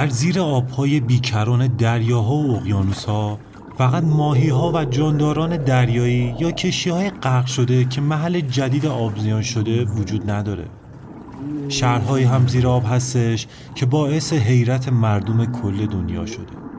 در زیر آبهای بیکران دریاها و اقیانوسها فقط ماهی ها و جانداران دریایی یا کشی های غرق شده که محل جدید آبزیان شده وجود نداره. شهرهایی هم زیر آب هستش که باعث حیرت مردم کل دنیا شده.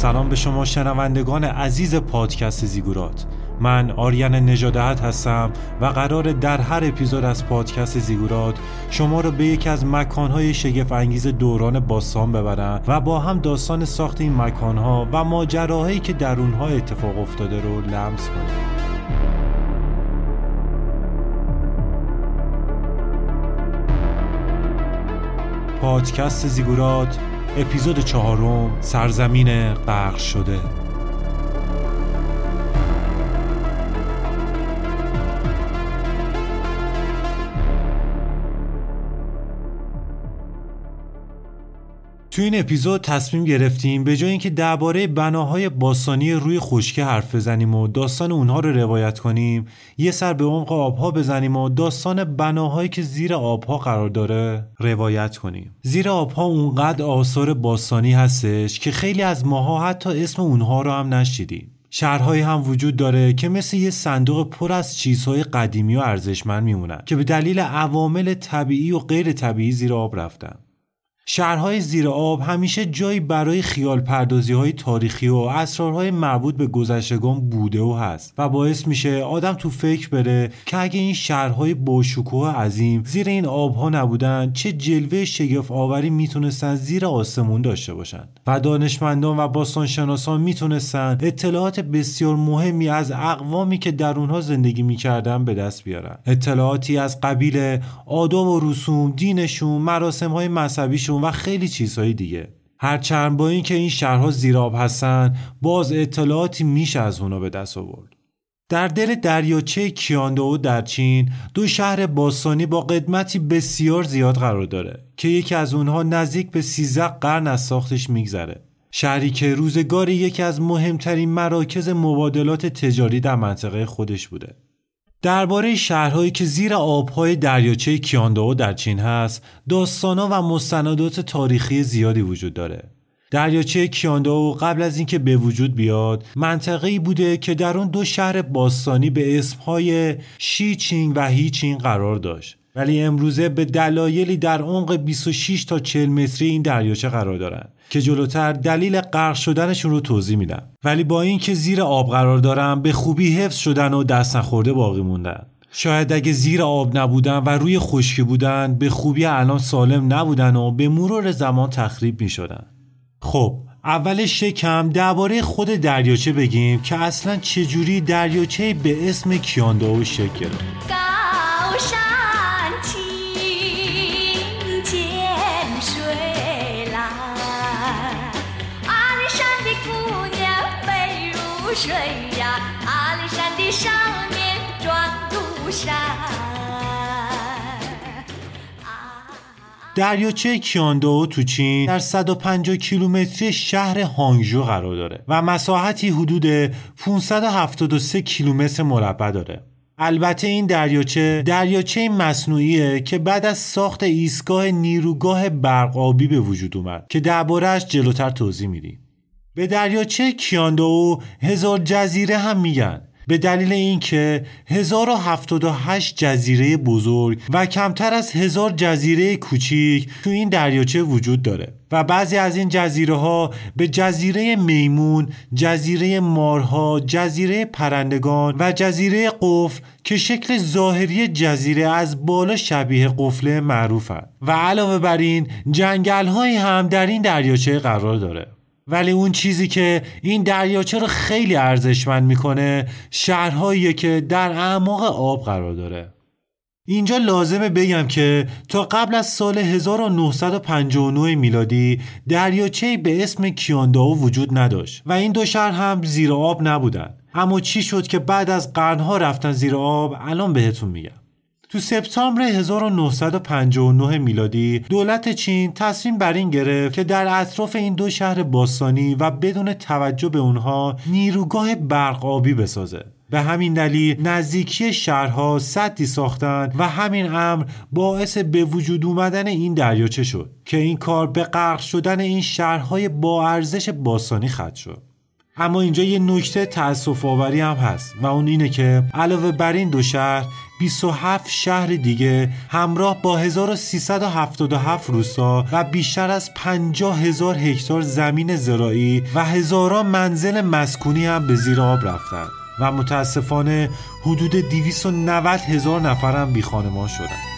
سلام به شما شنوندگان عزیز پادکست زیگورات. من آریان نجادهت هستم و قرار در هر اپیزود از پادکست زیگورات شما رو به یکی از مکانهای شگفت انگیز دوران باستان ببرم و با هم داستان ساخت این مکانها و ماجراهایی که در اونها اتفاق افتاده رو لمس کنیم پادکست زیگورات اپیزود چهارم سرزمین غرق شده. تو این اپیزود تصمیم گرفتیم به جای اینکه درباره بناهای باستانی روی خشکه حرف بزنیم و داستان اونها رو روایت کنیم یه سر به عمق آبها بزنیم و داستان بناهایی که زیر آبها قرار داره روایت کنیم. زیر آبها اونقدر آثار باستانی هستش که خیلی از ماها حتی اسم اونها رو هم نشیدیم شهرهایی هم وجود داره که مثل یه صندوق پر از چیزهای قدیمی و ارزشمند میمونن که به دلیل عوامل طبیعی و غیر طبیعی زیر آب رفتن. شهرهای زیر آب همیشه جایی برای خیال پردازی های تاریخی و اسرارهای مربوط به گذشتگان بوده و هست و باعث میشه آدم تو فکر بره که اگه این شهرهای باشکوه عظیم زیر این آبها نبودن چه جلوه شگفت آوری می‌تونستن زیر آسمون داشته باشن؟ و دانشمندان و باستانشناسان می‌تونستن اطلاعات بسیار مهمی از اقوامی که در اونها زندگی می‌کردن به دست بیارن. اطلاعاتی از قبیل آداب و رسوم دینشون مراسم های مذهبیشون و خیلی چیزهای دیگه. هرچند با اینکه این شهرها زیراب هستن باز اطلاعاتی میشه از اونا به دست آورد. در دل دریاچه کیاندو در چین دو شهر باستانی با قدمتی بسیار زیاد قرار داره که یکی از اونها نزدیک به 13 قرن از ساختش میگذره. شهری که روزگار یکی از مهمترین مراکز مبادلات تجاری در منطقه خودش بوده. درباره شهرهایی که زیر آبهای دریاچه کیاندو در چین هست داستانا و مستندات تاریخی زیادی وجود داره. دریاچه کیاندو قبل از اینکه به وجود بیاد منطقه‌ای بوده که در اون دو شهر باستانی به اسمهای شی چینگ و هی چینگ قرار داشت. ولی امروزه به دلایلی در عمق 26 تا 40 متری این دریاچه قرار دارن که جلوتر دلیل غرق شدنشون رو توضیح میدم ولی با اینکه زیر آب قرار دارن به خوبی حفظ شدن و دست نخورده باقی موندن شاید اگه زیر آب نبودن و روی خشکی بودن به خوبی الان سالم نبودن و به مرور زمان تخریب می شدن. خب اولش شکم درباره خود دریاچه بگیم که اصلا چجوری دریاچه به اسم کیاندو شکل گرفت. دریاچه کیاندو تو چین در 150 کیلومتری شهر هانگژو قرار داره و مساحتی حدود 573 کیلومتر مربع داره. البته این دریاچه دریاچه مصنوعیه که بعد از ساخت ایستگاه نیروگاه برقابی به وجود اومد که دربارهش جلوتر توضیح میدیم. به دریاچه کیاندو هزار جزیره هم میگن به دلیل اینکه 1078 جزیره بزرگ و کمتر از هزار جزیره کوچیک تو این دریاچه وجود داره و بعضی از این جزیره ها به جزیره میمون، جزیره مارها، جزیره پرندگان و جزیره قفل که شکل ظاهری جزیره از بالا شبیه قفله معروفند و علاوه بر این جنگل هم در این دریاچه قرار داره. ولی اون چیزی که این دریاچه رو خیلی ارزشمند می‌کنه شهرهایی که در اعماق آب قرار داره. اینجا لازمه بگم که تا قبل از سال 1959 میلادی دریاچه به اسم کیانداو وجود نداشت و این دو شهر هم زیر آب نبودن. اما چی شد که بعد از قرنها رفتن زیر آب؟ الان بهتون میگم. تو سپتامبر 1959 میلادی دولت چین تصمیم بر این گرفت که در اطراف این دو شهر باستانی و بدون توجه به اونها نیروگاه برقابی بسازه. به همین دلیل نزدیکی شهرها سدی ساختند و همین امر باعث به وجود اومدن این دریاچه شد که این کار به غرق شدن این شهرهای با ارزش باستانی ختم شد. اما اینجا یه نکته تأسف آوری هم هست و اون اینه که علاوه بر این دو شهر 27 شهر دیگه همراه با 1377 روستا و بیشتر از 50 هزار هکتار زمین زراعی و هزاران منزل مسکونی هم به زیر آب رفتن و متاسفانه حدود 290 هزار نفر هم بی خانمان شدن.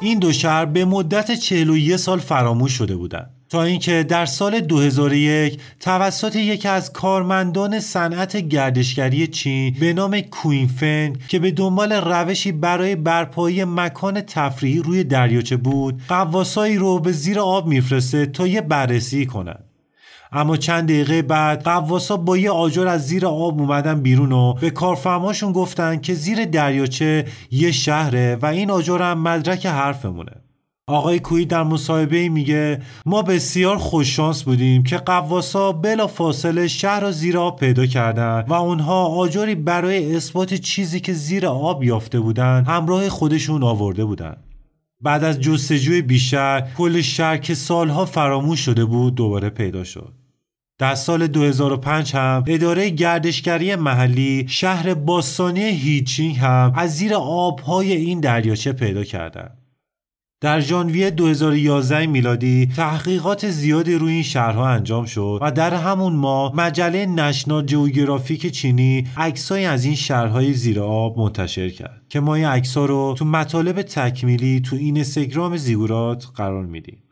این دو شهر به مدت 41 سال فراموش شده بودند. تا اینکه در سال 2001 توسط یکی از کارمندان صنعت گردشگری چین به نام کوینفن که به دنبال روشی برای برپایی مکان تفریحی روی دریاچه بود قواسایی رو به زیر آب میفرسته تا یه بررسی کنند. اما چند دقیقه بعد قواسا با یه آجر از زیر آب اومدن بیرون و به کارفرماشون گفتن که زیر دریاچه یه شهره و این آجر هم مدرک حرفمونه. آقای کوی در مصاحبه میگه ما بسیار خوششانس بودیم که قواسا بلا فاصله شهر را زیر آب پیدا کردن و اونها آجری برای اثبات چیزی که زیر آب یافته بودن همراه خودشون آورده بودن. بعد از جستجوی بیشتر کل شهر که سالها فراموش شده بود دوباره پیدا شد در سال 2005 هم اداره گردشگری محلی شهر باستانی هیچینگ هم از زیر آبهای این دریاچه پیدا کردند. در ژانویه 2011 میلادی تحقیقات زیادی روی این شهرها انجام شد و در همون ماه مجله نشنال جوگرافیک چینی عکسایی از این شهرهای زیر آب منتشر کرد که ما این عکس‌ها رو تو مطالب تکمیلی تو این اینستاگرام زیگورات قرار میدیم.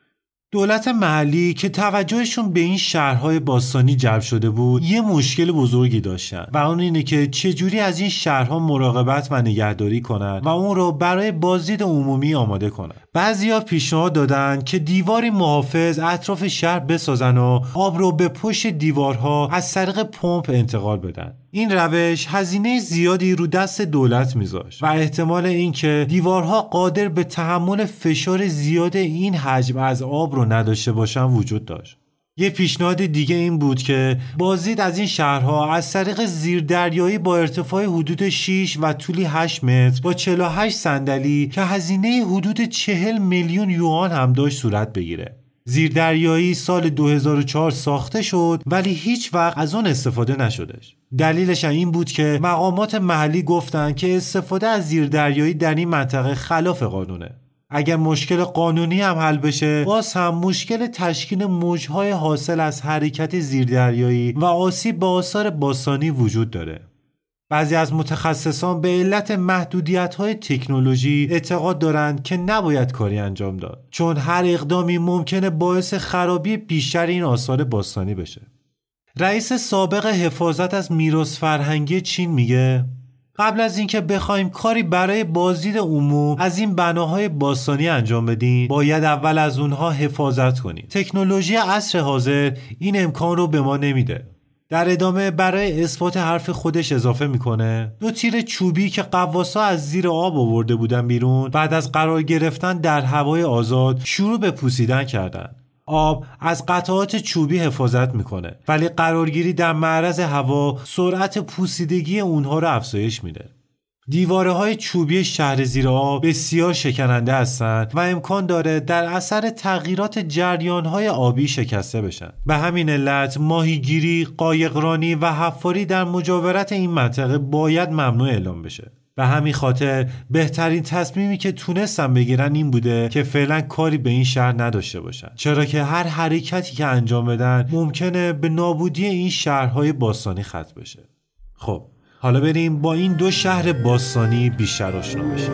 دولت محلی که توجهشون به این شهرهای باستانی جلب شده بود یه مشکل بزرگی داشتن. و اون اینه که چجوری از این شهرها مراقبت و نگهداری کنند و اون رو برای بازدید عمومی آماده کنند بعضیا پیشنهاد دادن که دیواری محافظ اطراف شهر بسازن و آب رو به پشت دیوارها از طریق پمپ انتقال بدن. این روش هزینه زیادی رو دست دولت میذاشت و احتمال اینکه دیوارها قادر به تحمل فشار زیاد این حجم از آب رو نداشته باشن وجود داشت. یه پیشنهاد دیگه این بود که بازدید از این شهرها از طریق زیردریایی با ارتفاع حدود 6 و طولی 8 متر با 48 صندلی که هزینه حدود 40 میلیون یوان هم داشت صورت بگیره. زیردریایی سال 2004 ساخته شد ولی هیچ وقت از اون استفاده نشدش. دلیلش این بود که مقامات محلی گفتن که استفاده از زیردریایی در این منطقه خلاف قانونه. اگر مشکل قانونی هم حل بشه باز هم مشکل تشکیل موجهای حاصل از حرکت زیردریایی و آسیب به آثار باستانی وجود داره. بعضی از متخصصان به علت محدودیت های تکنولوژی اعتقاد دارند که نباید کاری انجام داد چون هر اقدامی ممکنه باعث خرابی بیشتر این آثار باستانی بشه. رئیس سابق حفاظت از میراث فرهنگی چین میگه قبل از اینکه بخوایم کاری برای بازدید عموم از این بناهای باستانی انجام بدیم باید اول از اونها حفاظت کنیم. تکنولوژی عصر حاضر این امکان رو به ما نمیده. در ادامه برای اثبات حرف خودش اضافه می‌کنه. دو تیر چوبی که قواسا از زیر آب آورده بودن بیرون بعد از قرار گرفتن در هوای آزاد شروع به پوسیدن کردن. آب از قطعات چوبی حفاظت می‌کنه ولی قرارگیری در معرض هوا سرعت پوسیدگی اونها رو افزایش میده. دیواره های چوبی شهر زیر آب بسیار شکننده هستند و امکان داره در اثر تغییرات جریان های آبی شکسته بشن. به همین علت ماهیگیری، قایقرانی و حفاری در مجاورت این منطقه باید ممنوع اعلام بشه. به همین خاطر بهترین تصمیمی که تونستم بگیرن این بوده که فعلا کاری به این شهر نداشته باشن. چرا که هر حرکتی که انجام بدن ممکنه به نابودی این شهرهای باستانی ختم بشه. خب حالا بریم با این دو شهر باستانی بیشتر آشنا بشیم.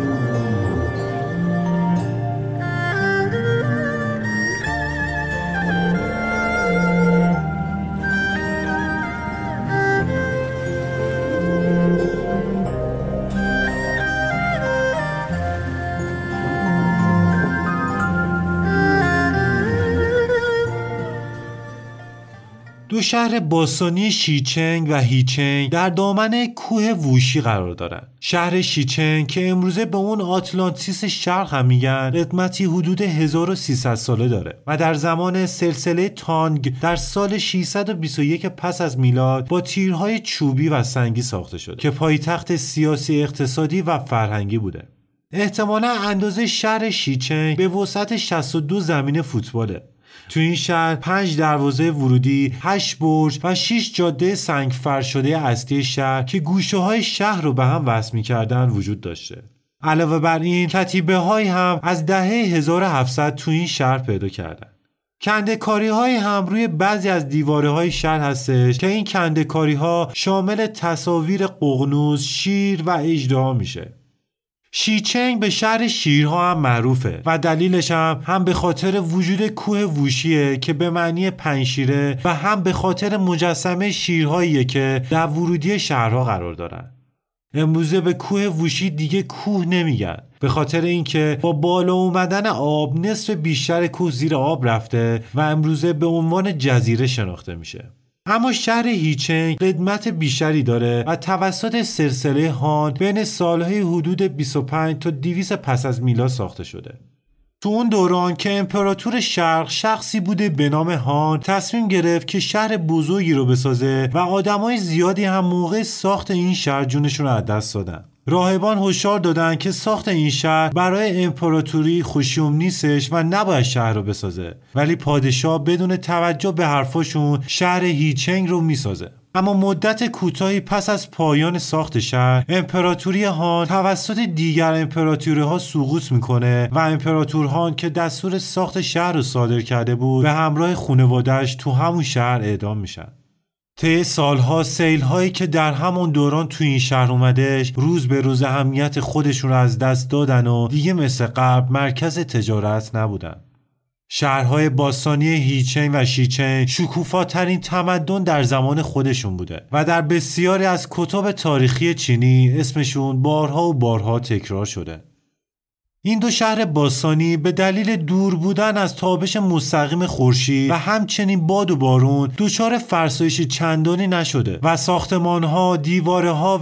دو شهر باستانی شیچنگ و هیچنگ در دامن کوه ووشی قرار دارند. شهر شیچنگ که امروزه به اون آتلانتیس شرق هم میگن قدمتی حدود 1300 ساله داره و در زمان سلسله تانگ در سال 621 پس از میلاد با تیرهای چوبی و سنگی ساخته شده که پایتخت سیاسی اقتصادی و فرهنگی بوده. احتمالا اندازه شهر شیچنگ به وسعت 62 زمین فوتباله تو این شهر پنج دروازه ورودی، هشت برج و 6 جاده سنگ شده اصلی شهر که گوشه های شهر رو به هم وصل می‌کردن وجود داشته. علاوه بر این کتیبه های هم از دهه 1700 تو این شهر پیدا کردن. کندکاری های هم روی بعضی از دیواره های شهر هستش که این کندکاری ها شامل تصاویر قغنوس، شیر و اجدها میشه. شیچنگ به شهر شیرها هم معروفه و دلیلش هم هم به خاطر وجود کوه ووشیه که به معنی پنشیره و هم به خاطر مجسمه شیرهاییه که در ورودی شهرها قرار دارن. امروزه به کوه ووشی دیگه کوه نمیگن. به خاطر اینکه با بالا اومدن آب نصف بیشتر کوه زیر آب رفته و امروزه به عنوان جزیره شناخته میشه. اما شهر هیچنگ قدمت بیشتری داره و توسط سلسله هان بین سالهای حدود 25 تا 200 پس از میلاد ساخته شده. تو اون دوران که امپراتور شرق شخصی بوده به نام هان تصمیم گرفت که شهر بزرگی رو بسازه و آدمای زیادی هم موقع ساخت این شهر جونشون رو از دست دادن. راهبان هشدار دادند که ساخت این شهر برای امپراتوری خوشیوم نیستش و نباید شهر رو بسازه. ولی پادشاه بدون توجه به حرفاشون شهر هیچنگ رو می‌سازه. اما مدت کوتاهی پس از پایان ساخت شهر امپراتوری هان توسط دیگر امپراتوری ها سقوط می‌کنه و امپراتور هان که دستور ساخت شهر رو صادر کرده بود به همراه خانوادهش تو همون شهر اعدام میشن. طی سالها سیلهایی که در همون دوران تو این شهر اومدش روز به روز اهمیت خودشون رو از دست دادن و دیگه مثل قبل مرکز تجارت نبودن. شهرهای باستانی هیچین و شیچین شکوفاترین تمدن در زمان خودشون بوده و در بسیاری از کتب تاریخی چینی اسمشون بارها و بارها تکرار شده. این دو شهر باستانی به دلیل دور بودن از تابش مستقیم خورشید و همچنین باد و بارون دچار فرسایش چندانی نشده و ساختمان ها،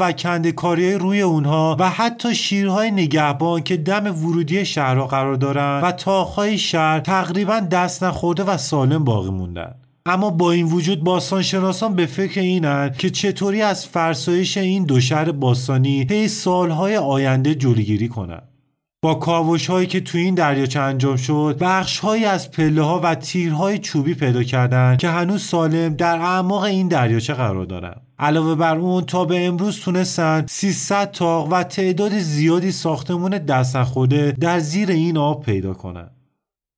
و کندکاری روی اونها و حتی شیرهای نگهبان که دم ورودی شهرها قرار دارند و تاخهای شهر تقریبا دست نخورده و سالم باقی موندن. اما با این وجود باستانشناسان به فکر اینند که چطوری از فرسایش این دو شهر باستانی طی سالهای آینده جلوگیری کنند. با کاوش هایی که تو این دریاچه انجام شد بخش هایی از پله ها و تیرهای چوبی پیدا کردند که هنوز سالم در اعماق این دریاچه قرار دارند علاوه بر اون تا به امروز تونستن 300 تاق و تعداد زیادی ساختمون دست نخورده در زیر این آب پیدا کنند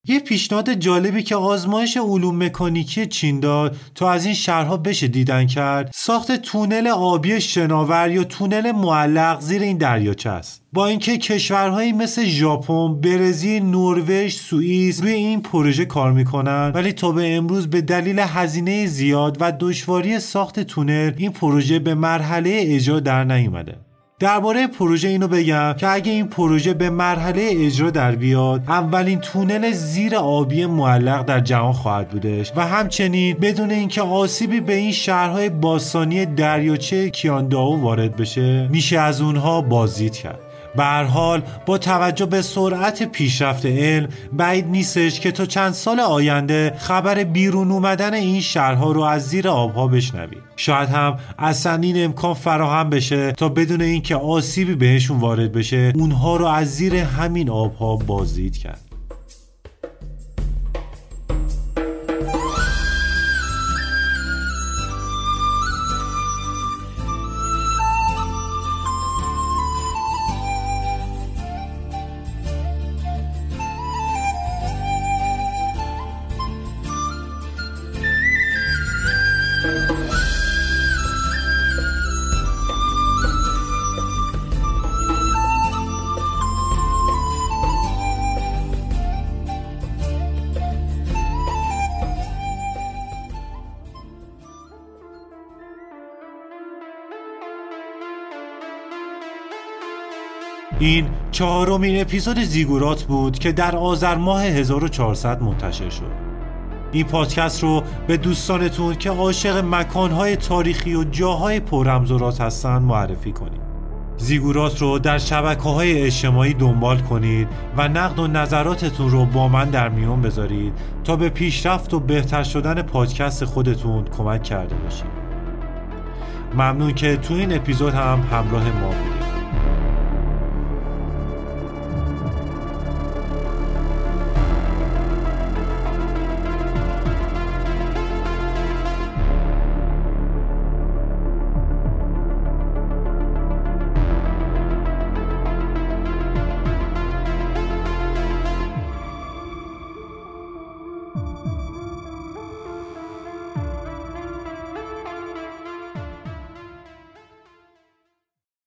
یه پیشنهاد جالبی که آزمایش علوم مکانیکی چین داد تا از این شهرها بشه دیدن کرد ساخت تونل آبی شناور یا تونل معلق زیر این دریاچه است. با اینکه کشورهایی مثل ژاپن، برزیل، نروژ، سوئیس روی این پروژه کار می‌کنن ولی تا به امروز به دلیل هزینه زیاد و دشواری ساخت تونل این پروژه به مرحله اجرا در نیومده. درباره پروژه اینو بگم که اگه این پروژه به مرحله اجرا در بیاد اولین تونل زیر آبی معلق در جهان خواهد بودش و همچنین بدون اینکه آسیبی به این شهرهای باستانی دریاچه کیانداو وارد بشه میشه از اونها بازدید کرد. به حال با توجه به سرعت پیشرفت علم بعید نیستش که تا چند سال آینده خبر بیرون اومدن این شهرها رو از زیر آبها بشنویم. شاید هم اصلا این امکان فراهم بشه تا بدون اینکه آسیبی بهشون وارد بشه اونها رو از زیر همین آبها بازدید کرد. این چهارمین اپیزود زیگورات بود که در آذر ماه 1400 منتشر شد. این پادکست رو به دوستانتون که عاشق مکانهای تاریخی و جاهای پررمز و راز هستن معرفی کنید. زیگورات رو در شبکه های اجتماعی دنبال کنید و نقد و نظراتتون رو با من در میون بذارید تا به پیشرفت و بهتر شدن پادکست خودتون کمک کرده باشید. ممنون که تو این اپیزود هم همراه ما بودید.